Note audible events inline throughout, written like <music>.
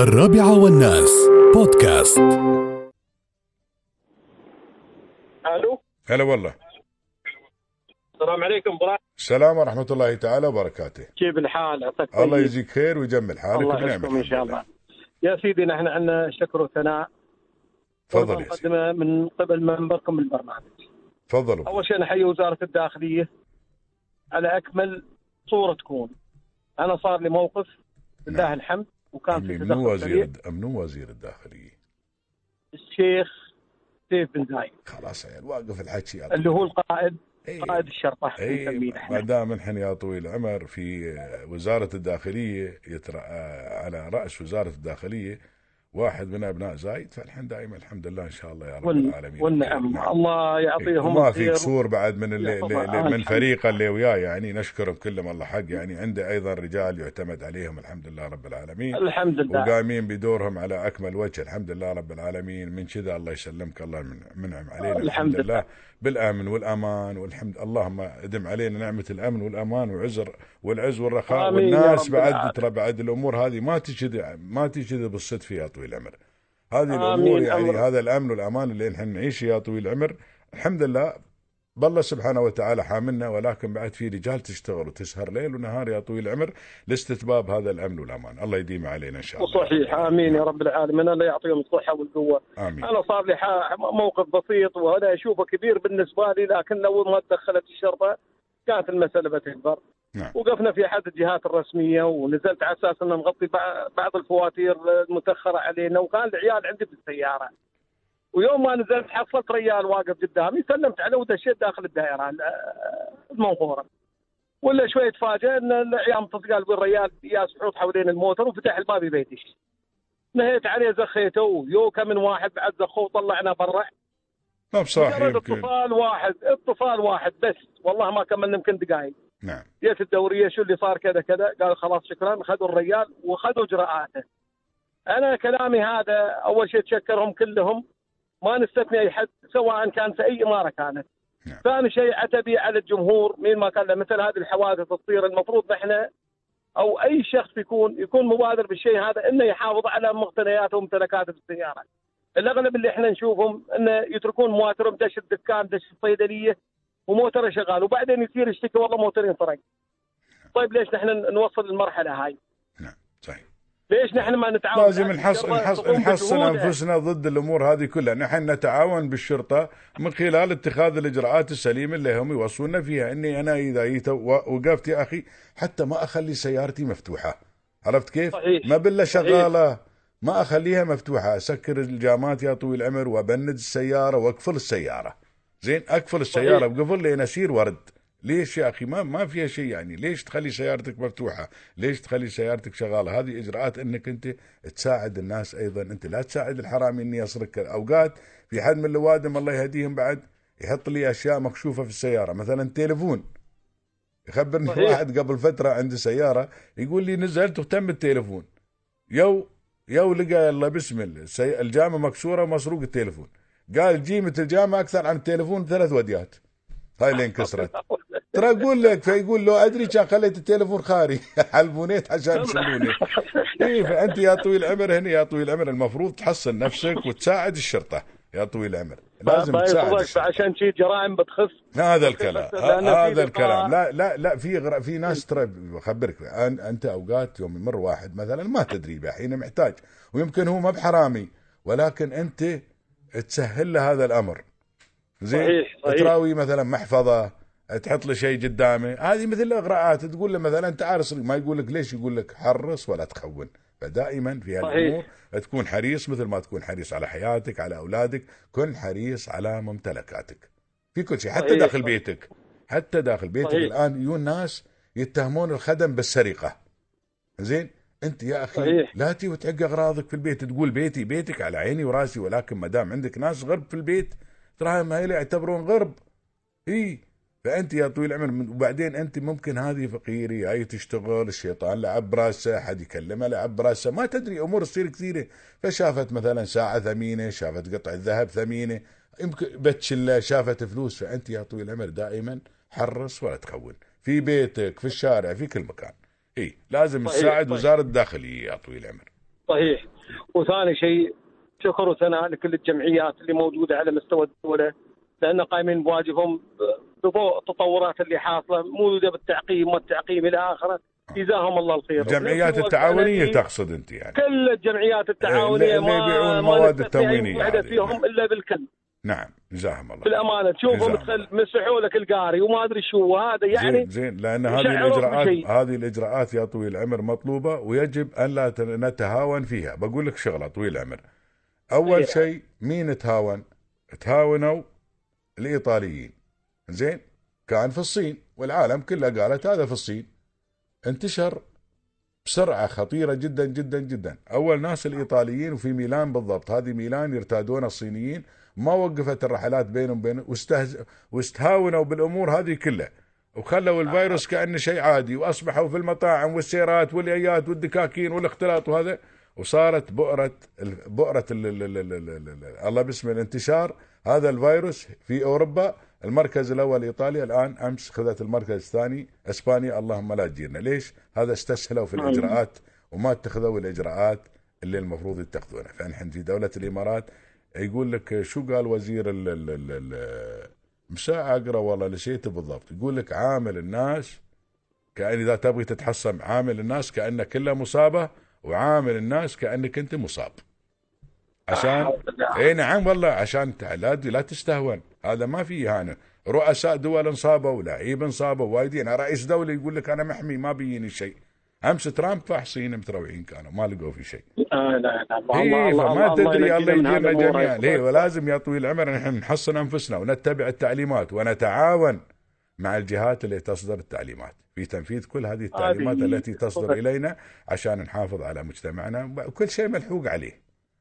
الرابعة والناس. بودكاست. ألو؟ هلا والله. السلام عليكم إبراهيم السلام ورحمة الله تعالى وبركاته. كيف الحال؟ عساك الله؟ يجزيك خير ويجمل حالك. الله يحفظكم إن الحمد شاء لله. الله يا سيدي نحن عندنا شكر وثناء. تفضل يا سيدي. مقدمه من قبل منبركم البرنامج تفضلوا أول شيء نحيي وزارة الداخلية. على أكمل صورة تكون. أنا صار لي موقف. لله نعم. الحمد. وكان في تدخل وزير منو وزير الداخلية. الشيخ سيف بن زايد. خلاص عيال واقف الحكي اللي هو القائد إيه. قائد الشرطة اي نسميه ما دام نحن يا طويل العمر في وزارة الداخلية يترأى على رأس وزارة الداخلية واحد من أبناء زايد فالحين دائما الحمد لله إن شاء الله يا رب وال- العالمين والنعم نعم. الله إيه. يعطيهم وما في الخير. قصور بعد من اللي اللي آه، من الحمد. فريقه اللي وياه يعني نشكرهم كلهم الله حق يعني عنده أيضا رجال يعتمد عليهم الحمد لله رب العالمين الحمد لله وقايمين بدورهم على أكمل وجه الحمد لله رب العالمين من كذا الله يسلمك الله من- منعم علينا الحمد الحمد لله. لله بالأمن والأمان والحمد اللهم آدم علينا نعمة الأمن والأمان وعزر والعز والرخاء والناس بعد. ترى بعد الأمور هذه ما تجد ما تجد بالصدفه يا طويل العمر. هذه. الأمور يعني أمر. هذا الأمن والأمان اللي نحن نعيشه يا طويل العمر. الحمد لله بالله سبحانه وتعالى حاملنا ولكن بعد في رجال تشتغل وتسهر ليل ونهار يا طويل العمر لاستتباب هذا الأمن والأمان. الله يديم علينا إن شاء الله. وصحيح. آمين يا رب العالمين. الله يعطيهم الصحة والقوة. آمين. أنا صار لي موقف بسيط وأنا أشوفه كبير بالنسبة لي لكن لو ما تدخلت الشرطة كانت المسألة بتكبر. نعم. وقفنا في أحد الجهات الرسمية ونزلت على أساس ان نغطي بع- بعض الفواتير المتأخرة علينا وكان العيال عندي بالسياره ويوم ما نزلت حصلت ريال واقف قدامي سلمت عليه ودشيت داخل الدائرة ال- المنظورة. ولا شوي تفاجئ إن العيال قال الريال يا سحوط حوالين الموتر وفتح الباب بيتي. نهيت عليه زخيته. ويوكا من واحد بعد زخوه وطلعنا برا. ما بصاحي مجرد يمكن اتصال واحد اتصال واحد بس. والله ما كملنا يمكن دقائق نعم. جيت الدورية شو اللي صار كذا كذا؟ قال خلاص شكرا خذوا الرجال وخذوا اجراءاته أنا كلامي هذا أول شيء تشكرهم كلهم. ما نستثني أي حد سواء كان في أي إمارة كانت. نعم. ثاني شيء عتبي على الجمهور مين ما كان له مثل هذه الحوادث تصير المفروض نحن أو أي شخص يكون يكون مبادر بالشيء هذا إنه يحافظ على مقتنياته وممتلكاته في السيارة. الأغلب اللي إحنا نشوفهم إنه يتركون مواترهم دش الدكان دش الصيدلية وموتره شغال وبعدين يصير يشتكي والله موتري انسرق. طيب ليش نحن نوصل للمرحلة هاي؟ نعم صحيح ليش نحن ما نتعاون؟ لازم نحصن نحصن, نحصن. أنفسنا ضد الأمور هذه كلها، نحن نتعاون بالشرطة من خلال اتخاذ الإجراءات السليمة اللي هم يوصلنا فيها، إني أنا إذا جيت وقفت يا أخي حتى ما أخلي سيارتي مفتوحة، عرفت كيف؟ صحيح. ما بالله شغالة ما أخليها مفتوحة، أسكر الجامات يا طويل العمر وأبند السيارة وأقفل السيارة. زين أقفل السيارة بقفل لين أسير ورد. ليش يا أخي؟ ما ما فيها شيء يعني. ليش تخلي سيارتك مفتوحة؟ ليش تخلي سيارتك شغالة؟ هذه إجراءات إنك أنت تساعد الناس أيضا. أنت لا تساعد الحرامي إني يسرق اوقات في حد من الاوادم الله يهديهم بعد يحط لي أشياء مكشوفة في السيارة. مثلا تليفون. يخبرني صحيح. واحد قبل فترة عنده سيارة يقول لي نزلت وتم التليفون يوم يو لقى الله بسم الجامه مكسورة ومسروق التليفون. قال جيمه الجامه أكثر عن التليفون ثلاث وديات. هاي اللي انكسرت ترى أقول لك فيقول لو أدري كان خليت التليفون خاري. <laughs> حلبونيت عشان يشيلوني اي فأنت يا طويل العمر هنا يا طويل العمر المفروض تحصن نفسك وتساعد الشرطة. يا طويل العمر لازم ما تساعد. عشان شي جرائم بتخف. هذا الكلام <laughs> هذا الكلام. لا لا لا في غر... في ناس ترى بخبرك. أن- أنت أوقات يوم يمر واحد مثلا ما تدري به حين محتاج ويمكن هو ما بحرامي ولكن أنت تسهل له هذا الأمر. زين؟ صحيح، صحيح. تراوي مثلا محفظة تحط له شيء قدامه. هذه مثل الإغراءات تقول له مثلا تعال اسرق ما يقول لك ليش يقول لك حرص ولا تخون. فدائما في هالامور تكون حريص مثل ما تكون حريص على حياتك على أولادك كن حريص على ممتلكاتك. في كل شيء حتى صحيح، داخل. بيتك. حتى داخل بيتك صحيح. الآن يجون ناس يتهمون الخدم بالسرقة. زين؟ انت يا أخي صحيح. لا تي وتعق اغراضك في البيت تقول بيتي بيتك على عيني وراسي ولكن ما دام عندك ناس غرب في البيت تراهم هاي يعتبرون غرب. إي. فأنت يا طويل العمر وبعدين أنت ممكن هذه فقيرة هاي تشتغل الشيطان لعب براسه حد يكلمها لعب براسه ما تدري أمور تصير كثيرة. فشافت مثلا ساعة ثمينة شافت قطعه ذهب ثمينة يمكن بتشله شافت فلوس. فأنت يا طويل العمر دائما حرص ولا تخون. في بيتك في الشارع في كل مكان. إي لازم صحيح، تساعد صحيح. وزارة الداخلية يا طويل العمر. صحيح. وثاني شيء شكر وثناء لكل الجمعيات اللي موجودة على مستوى الدولة لأن قائمين بواجبهم بضوء التطورات اللي حاصلة موجوده بالتعقيم والتعقيم إلى آخره. جزاهم الله الخير الجمعيات التعاونية تقصد أنت يعني. كل الجمعيات التعاونية اللي يبيعون ما المواد ما واحدة هذه. فيهم إلا بالكل نعم جزاهم الله. بالأمانة تشوفهم تخل مسحوا لك القاري وما أدري شو. هذا يعني زين زين لأن هذه الاجراءات. هذه الإجراءات يا طويل العمر مطلوبة ويجب أن لا نتهاون فيها. بقول لك شغلة طويل العمر. أول إيه. شيء مين تهاون؟ تهاونوا الإيطاليين. زين؟ كان في الصين والعالم كله قالت هذا في الصين. انتشر بسرعة خطيرة جدا جدا جدا. أول ناس الإيطاليين وفي ميلان بالضبط. هذه ميلان يرتادون الصينيين. ما وقفت الرحلات بينهم وبين واستهز... واستهاونوا بالأمور هذه كلها. وخلوا الفيروس كأنه شيء عادي وأصبحوا في المطاعم والسيارات واليايات والدكاكين والاختلاط وهذا. وصارت بؤرة بؤرة ال... ال... ال... ال... ال... ال... الله باسم الانتشار هذا الفيروس في أوروبا. المركز الأول إيطاليا الآن أمس خذت المركز الثاني إسبانيا. اللهم لا تجينا ليش؟ هذا استسهلوا في الإجراءات وما اتخذوا الإجراءات اللي المفروض يتخذونها. فنحن في دولة الإمارات يقول لك شو قال وزير ال ال ال ال مساء أقرأ والله نسيته بالضبط. يقول لك عامل الناس كأن إذا تبغي تتحصن عامل الناس كانك كله مصابة وعامل الناس كأنك أنت مصاب. عشان إي نعم والله عشان لا لا تستهون. هذا ما في إهانة. رؤساء دول انصابوا ولاعيب انصابوا وايدين. رئيس دولة يقول لك أنا محمي ما بيني شيء. امس ترامب فاحصين متروعين كانوا ما لقوا في شيء. آه لا لا اي فما تدري الله من هذا يديرنا. جميعا. ليه ولازم يا طويل العمر نحن نحصن أنفسنا ونتبع التعليمات ونتعاون مع الجهات اللي تصدر التعليمات. في تنفيذ كل هذه التعليمات هذه- التي تصدر. إلينا عشان نحافظ على مجتمعنا. وكل شيء ملحوق عليه.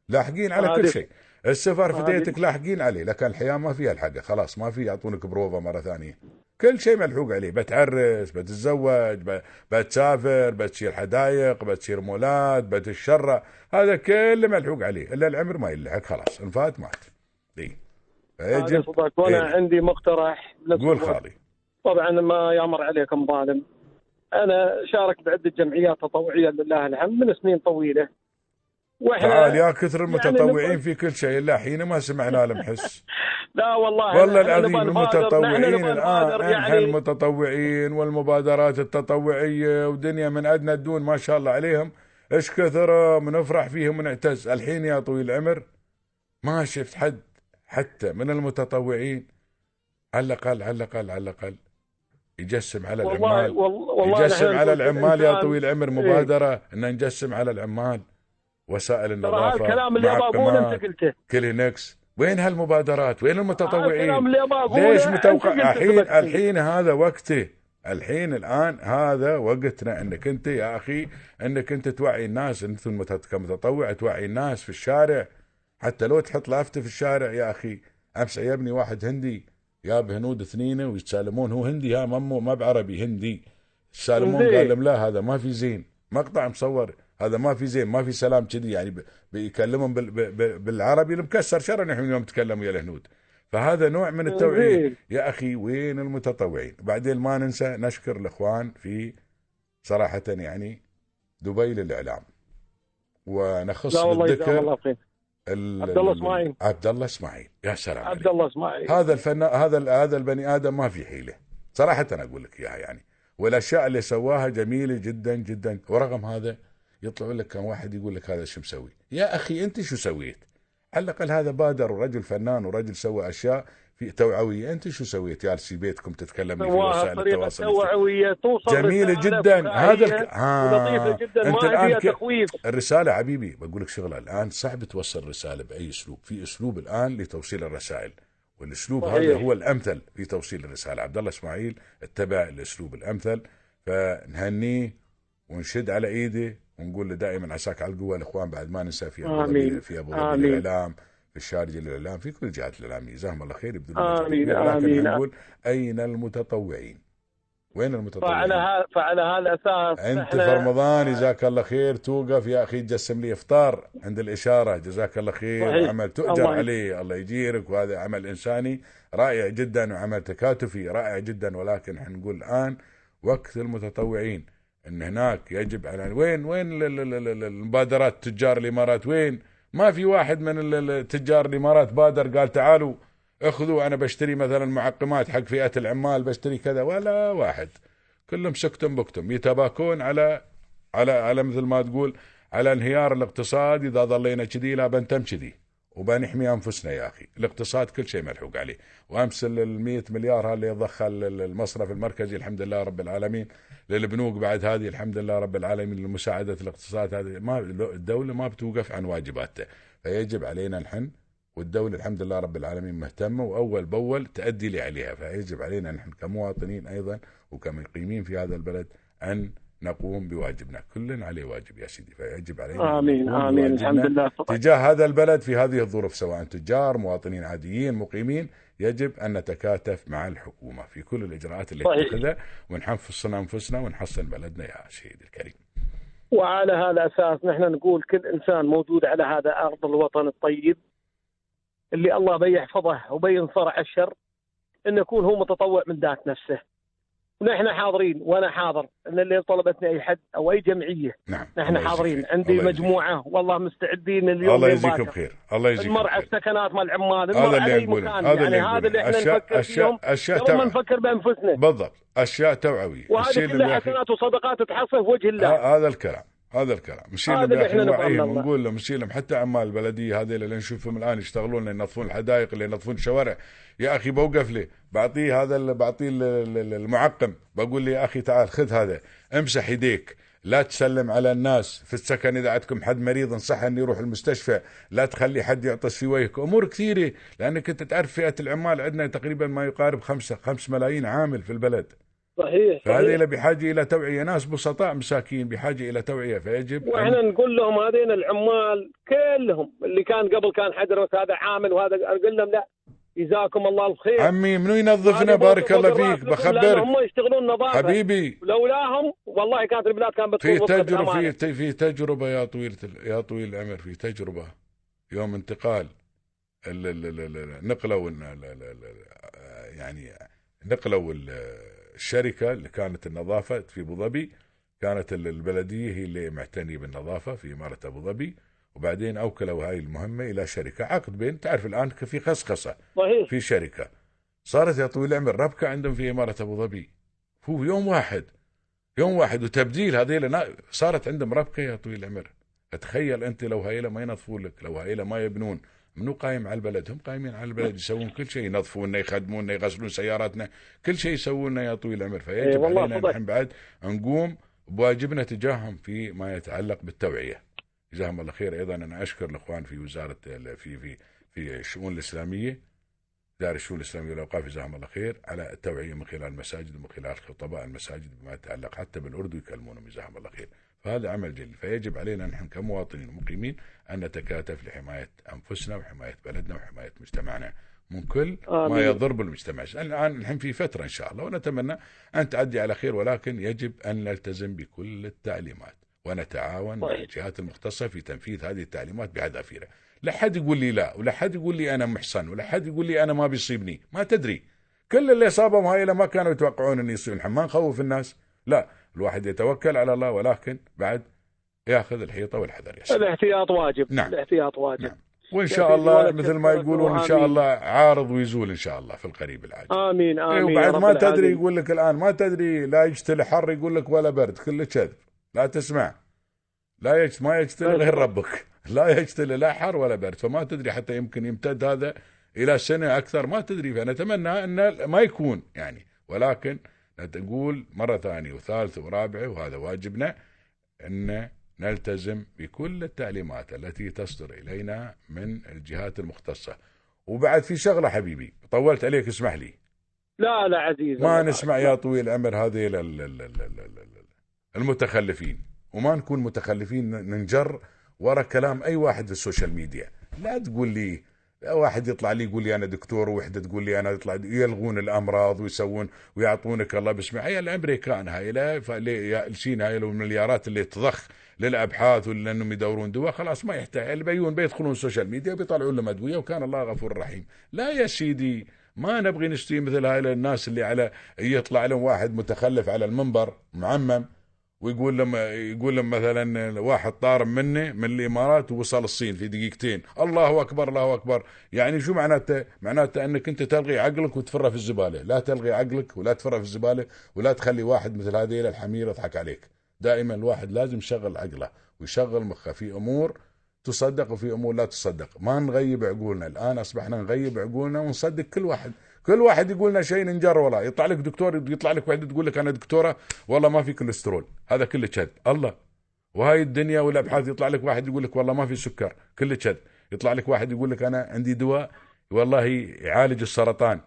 لاحقين على كل هذه- شيء. السفر في ديتك لاحقين عليه لكن الحياة ما فيها الحقه خلاص ما في يعطونك بروفة مرة ثانية. كل شيء ملحوق عليه. بتعرس بتتزوج بتسافر بتشيل حدايق بتصير مولاد بتتشرع. هذا كله ملحوق عليه. إلا العمر ما يلحق. خلاص انفات مات. اي هذا صدق. وأنا إيه. عندي مقترح. قول. خالي. طبعا ما يامر عليكم ظالم. أنا شارك بعدة جمعيات تطوعية لله الحمد من سنين طويلة. تعال يا كثر المتطوعين نبغى- في كل شيء. إلا حين ما سمعنا لهم حس. <laughs> لا والله والله العظيم المتطوعين الآن يعني المتطوعين والمبادرات التطوعية ودنيا من أدنى الدون ما شاء الله عليهم. إيش كثرهم نفرح فيهم ونعتز. الحين يا طويل العمر ما شفت حد حتى من المتطوعين على الأقل على الأقل على الأقل يجسم على والله العمال. والله والله يجسم على العمال يا طويل العمر مبادرة ان نجسم على العمال. وسائل ترى النظافة هالكلام اللي أبغى اقوله أنت قلته. كلينكس. وين هالمبادرات؟ وين المتطوعين؟ اللي أبغى اقوله ليش متوقع؟ الحين. الحين هذا وقته الحين الآن هذا وقتنا. إنك أنت يا أخي إنك أنت توعي الناس. إنت كمتطوع توعي الناس في الشارع. حتى لو تحط لافته في الشارع يا أخي. امس عيبني واحد هندي. جاب هنود اثنين ويتسالمون. هو هندي ها ممو؟ ما بعربي هندي. يتسالمون. قال لهم لا هذا ما في زين. مقطع مصور. هذا ما في زين ما في سلام كذي يعني بيكلمهم بالعربي المكسر شرا نحن يوم تكلموا يا الهنود. فهذا نوع من التوعية. زين. يا أخي وين المتطوعين؟ بعدين ما ننسى نشكر الإخوان في صراحة يعني دبي للإعلام. ونخص لا والله بالذكر الله خير. عبد الله ال- إسماعيل. عبد الله إسماعيل. يا سلام عبد. الله إسماعيل. هذا الفنان هذا هذا البني آدم ما في حيلة. صراحة أنا أقول لك إياها يعني. والأشياء اللي سواها جميلة جدا جدا. ورغم هذا يطلع لك كم واحد يقول لك هذا شو مسوي؟ يا أخي أنت شو سويت؟ على الأقل هذا بادر ورجل فنان ورجل سوى أشياء في توعوية. أنت شو سويت جالس في بيتكم تتكلمي في وسائل التواصل توعوية توصل جميلة رسالة جدا. هذا الك... ها. جدا. أنت ما الآن ك... تخويف. الرسالة حبيبي بقول لك شغلة الآن صعب توصل رسالة بأي أسلوب. في أسلوب الآن لتوصيل الرسائل والأسلوب صحيح. هذا هو الأمثل في توصيل الرسالة. عبد الله إسماعيل اتبع الأسلوب الأمثل فنهنيه ونشد على ايده ونقول له دائما عساك على القوة الإخوان بعد ما ننسى في أبو ظبي. في أبو ظبي. الإعلام في الشارجة للإعلام في كل الجهات الاعلاميه جزاهم الله خير يبذلون. لكن آمين. نقول أين المتطوعين؟ وين المتطوعين؟ فعلى هذا فعلى هذا الاساس أنت في رمضان جزاك الله خير توقف يا أخي تجسم لي إفطار عند الإشارة جزاك الله خير. وعمل تؤجر الله عليه الله يجيرك وهذا عمل إنساني رائع جدا وعمل تكاتفي رائع جدا ولكن حنقول الآن وقت المتطوعين إن هناك يجب على وين وين ال- ال- ال- ال- المبادرات تجار الإمارات؟ وين؟ ما في واحد من تجار الإمارات بادر قال تعالوا اخذوا أنا بشتري مثلا معقمات حق فئة العمال بشتري كذا ولا واحد. كلهم سكتم بكتم. يتباكون على على على مثل ما تقول على انهيار الاقتصاد إذا ظلينا كذي لا بنتم كذي. وبنحمي أنفسنا يا أخي، الاقتصاد كل شيء ملحوق عليه، وامس ال 100 مليار اللي ال- المصرف المركزي الحمد لله رب العالمين. للبنوك بعد هذه الحمد لله رب العالمين. لمساعدة الاقتصاد هذه. ما الدولة ما بتوقف عن واجباتها، فيجب علينا نحن والدولة الحمد لله رب العالمين مهتمة وأول بأول تأدي اللي عليها. فيجب علينا نحن كمواطنين أيضا وكمقيمين في هذا البلد أن نقوم بواجبنا. كل عليه واجب يا سيدي فيجب علينا أن آمين بواجبنا الحمد لله. تجاه هذا البلد في هذه الظروف سواء تجار مواطنين عاديين مقيمين. يجب أن نتكاتف مع الحكومة في كل الإجراءات اللي. تتخذها ونحفظ أنفسنا ونحصن بلدنا يا سيدي الكريم. وعلى هذا الاساس نحن نقول كل إنسان موجود على هذا أرض الوطن الطيب اللي الله بيحفظه وبينصر على الشر انه يكون هو متطوع من ذات نفسه. ونحن حاضرين وأنا حاضر. ان اللي طلبتني أي حد أو أي جمعية. نعم نحن حاضرين. عندي مجموعة. والله مستعدين. اليوم الله يجزيكم. خير. الله يجزيكم المرعى خير. السكنات مال العمال. اللي على اي مكان. هذا يعني اللي هذا اللي إحنا أشياء نفكر فيهم. أشياء أشياء قبل ما نفكر بأنفسنا. بالضبط. أشياء توعوية وهذه كلها حسنات وصدقات تحصل في وجه الله. هذا الكلام. هذا الكلام. نشيل اللي نوعيهم الله. ونقول لهم نشيل لهم. حتى عمال البلدية هذه اللي نشوفهم الآن يشتغلون ينظفون الحدائق اللي ينظفون الشوارع. يا أخي بوقف لي. بعطيه هذا بعطيه ال- ال- المعقم. بقول لي يا أخي تعال خذ هذا. امسح يديك لا تسلم على الناس في السكن إذا عندكم حد مريض انصحه إنه يروح المستشفى. لا تخلي حد يعطس في وجهك. أمور كثيرة لأنك أنت تعرف فئة العمال. عندنا تقريبا ما يقارب خمسة خمس ملايين عامل في البلد. صحيح فهذه بحاجة إلى توعية. ناس بسطاء مساكين بحاجة إلى توعية فيجب أن وإحنا نقول لهم هذين العمال كلهم اللي كان قبل كان حدرس هذا عامل وهذا نقول لهم لا جزاكم الله الخير. عمي منو ينظفنا؟ بارك الله فيك بخبرك. هم يشتغلون نظافة. حبيبي. لولاهم والله كانت البلاد كانت بتكون في الأمانة. في في تجربة يا طويل يا طويل العمر في تجربة يوم انتقال ال ال ال ال ال- نقلوا يعني نقلوا ال- الشركة اللي كانت النظافة في أبو ظبي. كانت ال- البلدية هي اللي معتنية بالنظافة في إمارة أبو ظبي. وبعدين أوكلوا هاي المهمة إلى شركة. عقد بين تعرف الآن في خصخصة صحيح. في شركة. صارت يا طويل العمر ربكة عندهم في إمارة أبو ظبي. هو يوم واحد يوم واحد وتبديل هذيلا صارت عندهم ربكة يا طويل العمر. تخيل أنت لو هايلة ما ينظفون لك لو هايلة ما يبنون. منو قايم على البلد؟ هم قايمين على البلد يسوون كل شيء ينظفوننا يخدموننا يغسلون سياراتنا كل شيء يسوونه يا طويل العمر. إيه فيجب والله علينا. نحن بعد نقوم بواجبنا تجاههم في ما يتعلق بالتوعية. جزاهم الله خير. أيضا أنا أشكر الإخوان في وزارة في في في الشؤون الإسلامية دار الشؤون الإسلامية والأوقاف جزاهم الله خير على التوعية من خلال المساجد ومن خلال خطباء المساجد بما يتعلق حتى بالاردو يكلمونهم جزاهم الله خير. فهذا عمل جليل. فيجب علينا نحن كمواطنين ومقيمين أن نتكاتف لحماية أنفسنا وحماية بلدنا وحماية مجتمعنا من كل ما. يضر بالمجتمع. الآن الحين في فترة إن شاء الله ونتمنى أن تعدي على خير ولكن يجب أن نلتزم بكل التعليمات ونتعاون مع صحيح. الجهات المختصة في تنفيذ هذه التعليمات بحذافيره لا حد يقول لي لا ولا حد يقول لي أنا محسن ولا حد يقول لي أنا ما بيصيبني. ما تدري. كل اللي صابهم هاي ما كانوا يتوقعون أن يصيبون. ما نخوف الناس. لا. الواحد يتوكل على الله ولكن بعد ياخذ الحيطة والحذر يا سيدي. الاحتياط واجب نعم. الاحتياط واجب نعم. وإن شاء الله مثل ما يقولون إن شاء. الله عارض ويزول إن شاء الله في القريب العاجل آمين إيه آمين وبعد ما تدري. يقول لك الآن ما تدري لا يجتلي حر يقول لك ولا برد كله كذب لا تسمع لا يجت ما يجتلي غير ربك <laughs> لا يجتلي لا حر ولا برد فما تدري حتى يمكن يمتد هذا إلى سنة أكثر ما تدري فنتمنى أن ما يكون يعني ولكن نقول مرة ثانية وثالثه ورابعة وهذا واجبنا إن نلتزم بكل التعليمات التي تصدر إلينا من الجهات المختصة. وبعد في شغلة حبيبي طولت عليك اسمح لي. لا لا عزيز ما نسمع يا طويل العمر هذه ال- ال- ال- ال- ال- ال- المتخلفين. وما نكون متخلفين ننجر ورا كلام أي واحد في ال social media. لا تقول لي واحد يطلع لي يقول لي أنا دكتور ووحدة تقول لي أنا يطلع يلغون الأمراض ويسوون ويعطونك الله باسمه هي الأمريكان هاي لا الشين هاي المليارات اللي تضخ للأبحاث ولأنهم يدورون دواء خلاص ما يحتاج. اللي بيون بيدخلون ال social media بيطلعون لهم أدوية وكان الله غفور رحيم. لا يا سيدي ما نبغي نشتري مثل هاي الناس اللي على يطلع لهم واحد متخلف على المنبر معمم. ويقول لما يقول لما مثلا واحد طار مني من الإمارات ووصل الصين في دقيقتين. الله أكبر الله أكبر. يعني شو معناته؟ معناته أنك أنت تلغي عقلك وتفره في الزبالة. لا تلغي عقلك ولا تفره في الزبالة ولا تخلي واحد مثل هذيل الحمير يضحك عليك. دائما الواحد لازم يشغل عقله ويشغل مخه. في أمور تصدق وفي أمور لا تصدق. ما نغيب عقولنا. الآن أصبحنا نغيب عقولنا ونصدق كل واحد. كل واحد يقول لنا شيء ننجر ولا يطلع لك دكتور يطلع لك واحدة تقول لك أنا دكتورة والله ما في كوليسترول. هذا كله كذب الله. وهاي الدنيا والأبحاث يطلع لك واحد يقول لك والله ما في سكر. كله كذب يطلع لك واحد يقول لك أنا عندي دواء والله يعالج السرطان.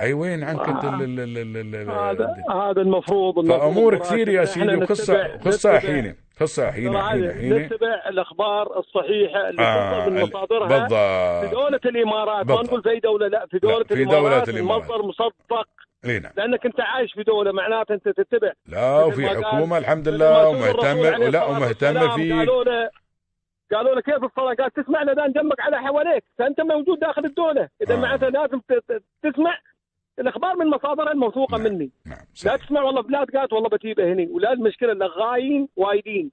أي وين عنك أنت ال- ال- ال- ال- ال- هذا هذا المفروض فامور. كثير يا سيدي وقصه قصة حينه قصة حينة هذه حينة نتبع الأخبار الصحيحة اللي آه، تصدر من مصادرها في بالضبط دولة الإمارات ما. نقول في دولة لا في دولة في دولة الإمارات الإمارات. المصدر مصدق إي نعم لأنك أنت عايش في دولة معناته أنت تتبع لا وفي حكومة الحمد لله ومهتمه ولا الصلاة ومهتمه فيك قالوا له قالوا له كيف الصلاة؟ قال تسمع الاذان جنبك على حواليك فأنت موجود داخل الدولة إذا آه. معناته لازم تسمع الإخبار من مصادرها الموثوقه نعم. مني نعم لا. تسمع والله بلاد قالت والله بتجيبه هني ولا المشكلة اللغايين وايدين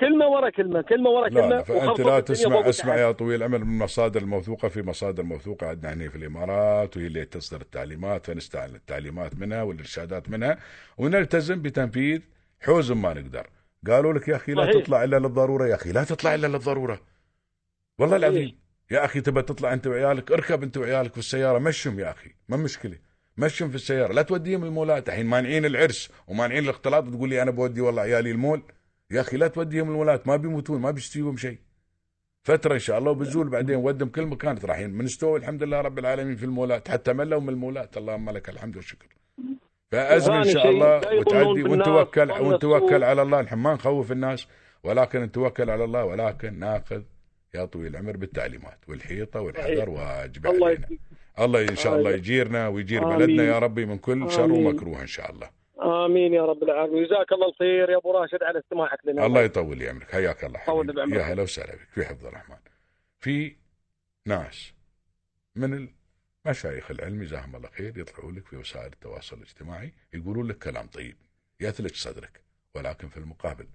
كلمة ورا كلمة كلمة ورا كلمة لا فأنت لا تسمع اسمع. يا طويل العمر من المصادر الموثوقه في مصادر موثوقة عندنا هنا في الإمارات وهي اللي تصدر التعليمات فنستعمل التعليمات منها والإرشادات منها ونلتزم بتنفيذ حوز ما نقدر قالوا لك يا أخي لا صحيح. تطلع إلا للضرورة يا أخي لا تطلع إلا للضرورة والله. العظيم يا أخي تبى تطلع أنت وعيالك اركب أنت وعيالك في السيارة مشهم يا أخي ما مشكلة مشهم في السيارة لا توديهم المولات الحين مانعين العرس ومانعين الاختلاط وتقول لي أنا بودي والله عيالي المول يا أخي لا توديهم المولات ما بيموتون ما بيشتيهم شيء فترة إن شاء الله وبزول بعدين ودهم كل مكان رايحين بنستوي الحمد لله رب العالمين في المولات حتى ملوا من المولات اللهم لك الحمد والشكر فازم إن ثاني شاء الله وتعدي ونتوكل ونتوكل. على الله نحن ما نخوف الناس ولكن نتوكل على الله ولكن ناخذ يا طويل العمر بالتعليمات والحيطة والحذر. واجب الله علينا الله إن شاء الله. يجيرنا ويجير آمين. بلدنا يا ربي من كل شر. ومكروه إن شاء الله آمين يا رب العالمين جزاك الله الخير يا أبو راشد على استماعك لنا الله يطول لي عمرك حياك الله طول حبيبي. يا هلا وسهلا بك في حفظ الرحمن في ناس من المشايخ العلم جزاهم الله خير يطلعوا لك في وسائل التواصل الاجتماعي يقولون لك كلام طيب يثلج صدرك ولكن في المقابل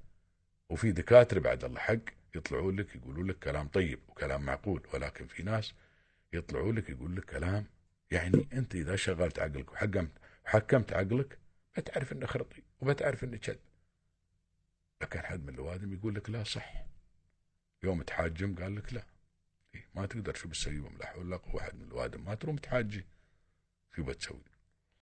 وفي دكاترة بعد الله حق يطلعوا لك يقولوا لك كلام طيب وكلام معقول ولكن في ناس يطلعوا لك يقول لك كلام يعني أنت إذا شغلت عقلك وحكمت وحكمت عقلك بتعرف إنه خرطي وبتعرف إنه كذب. لكن حد من الوادم يقول لك لا صح. يوم تحاجم قال لك لا. إيه ما تقدر شو بتسوي لا حول ولا قوة. واحد من الوادم ما تروم تحاجي شو بتسوي؟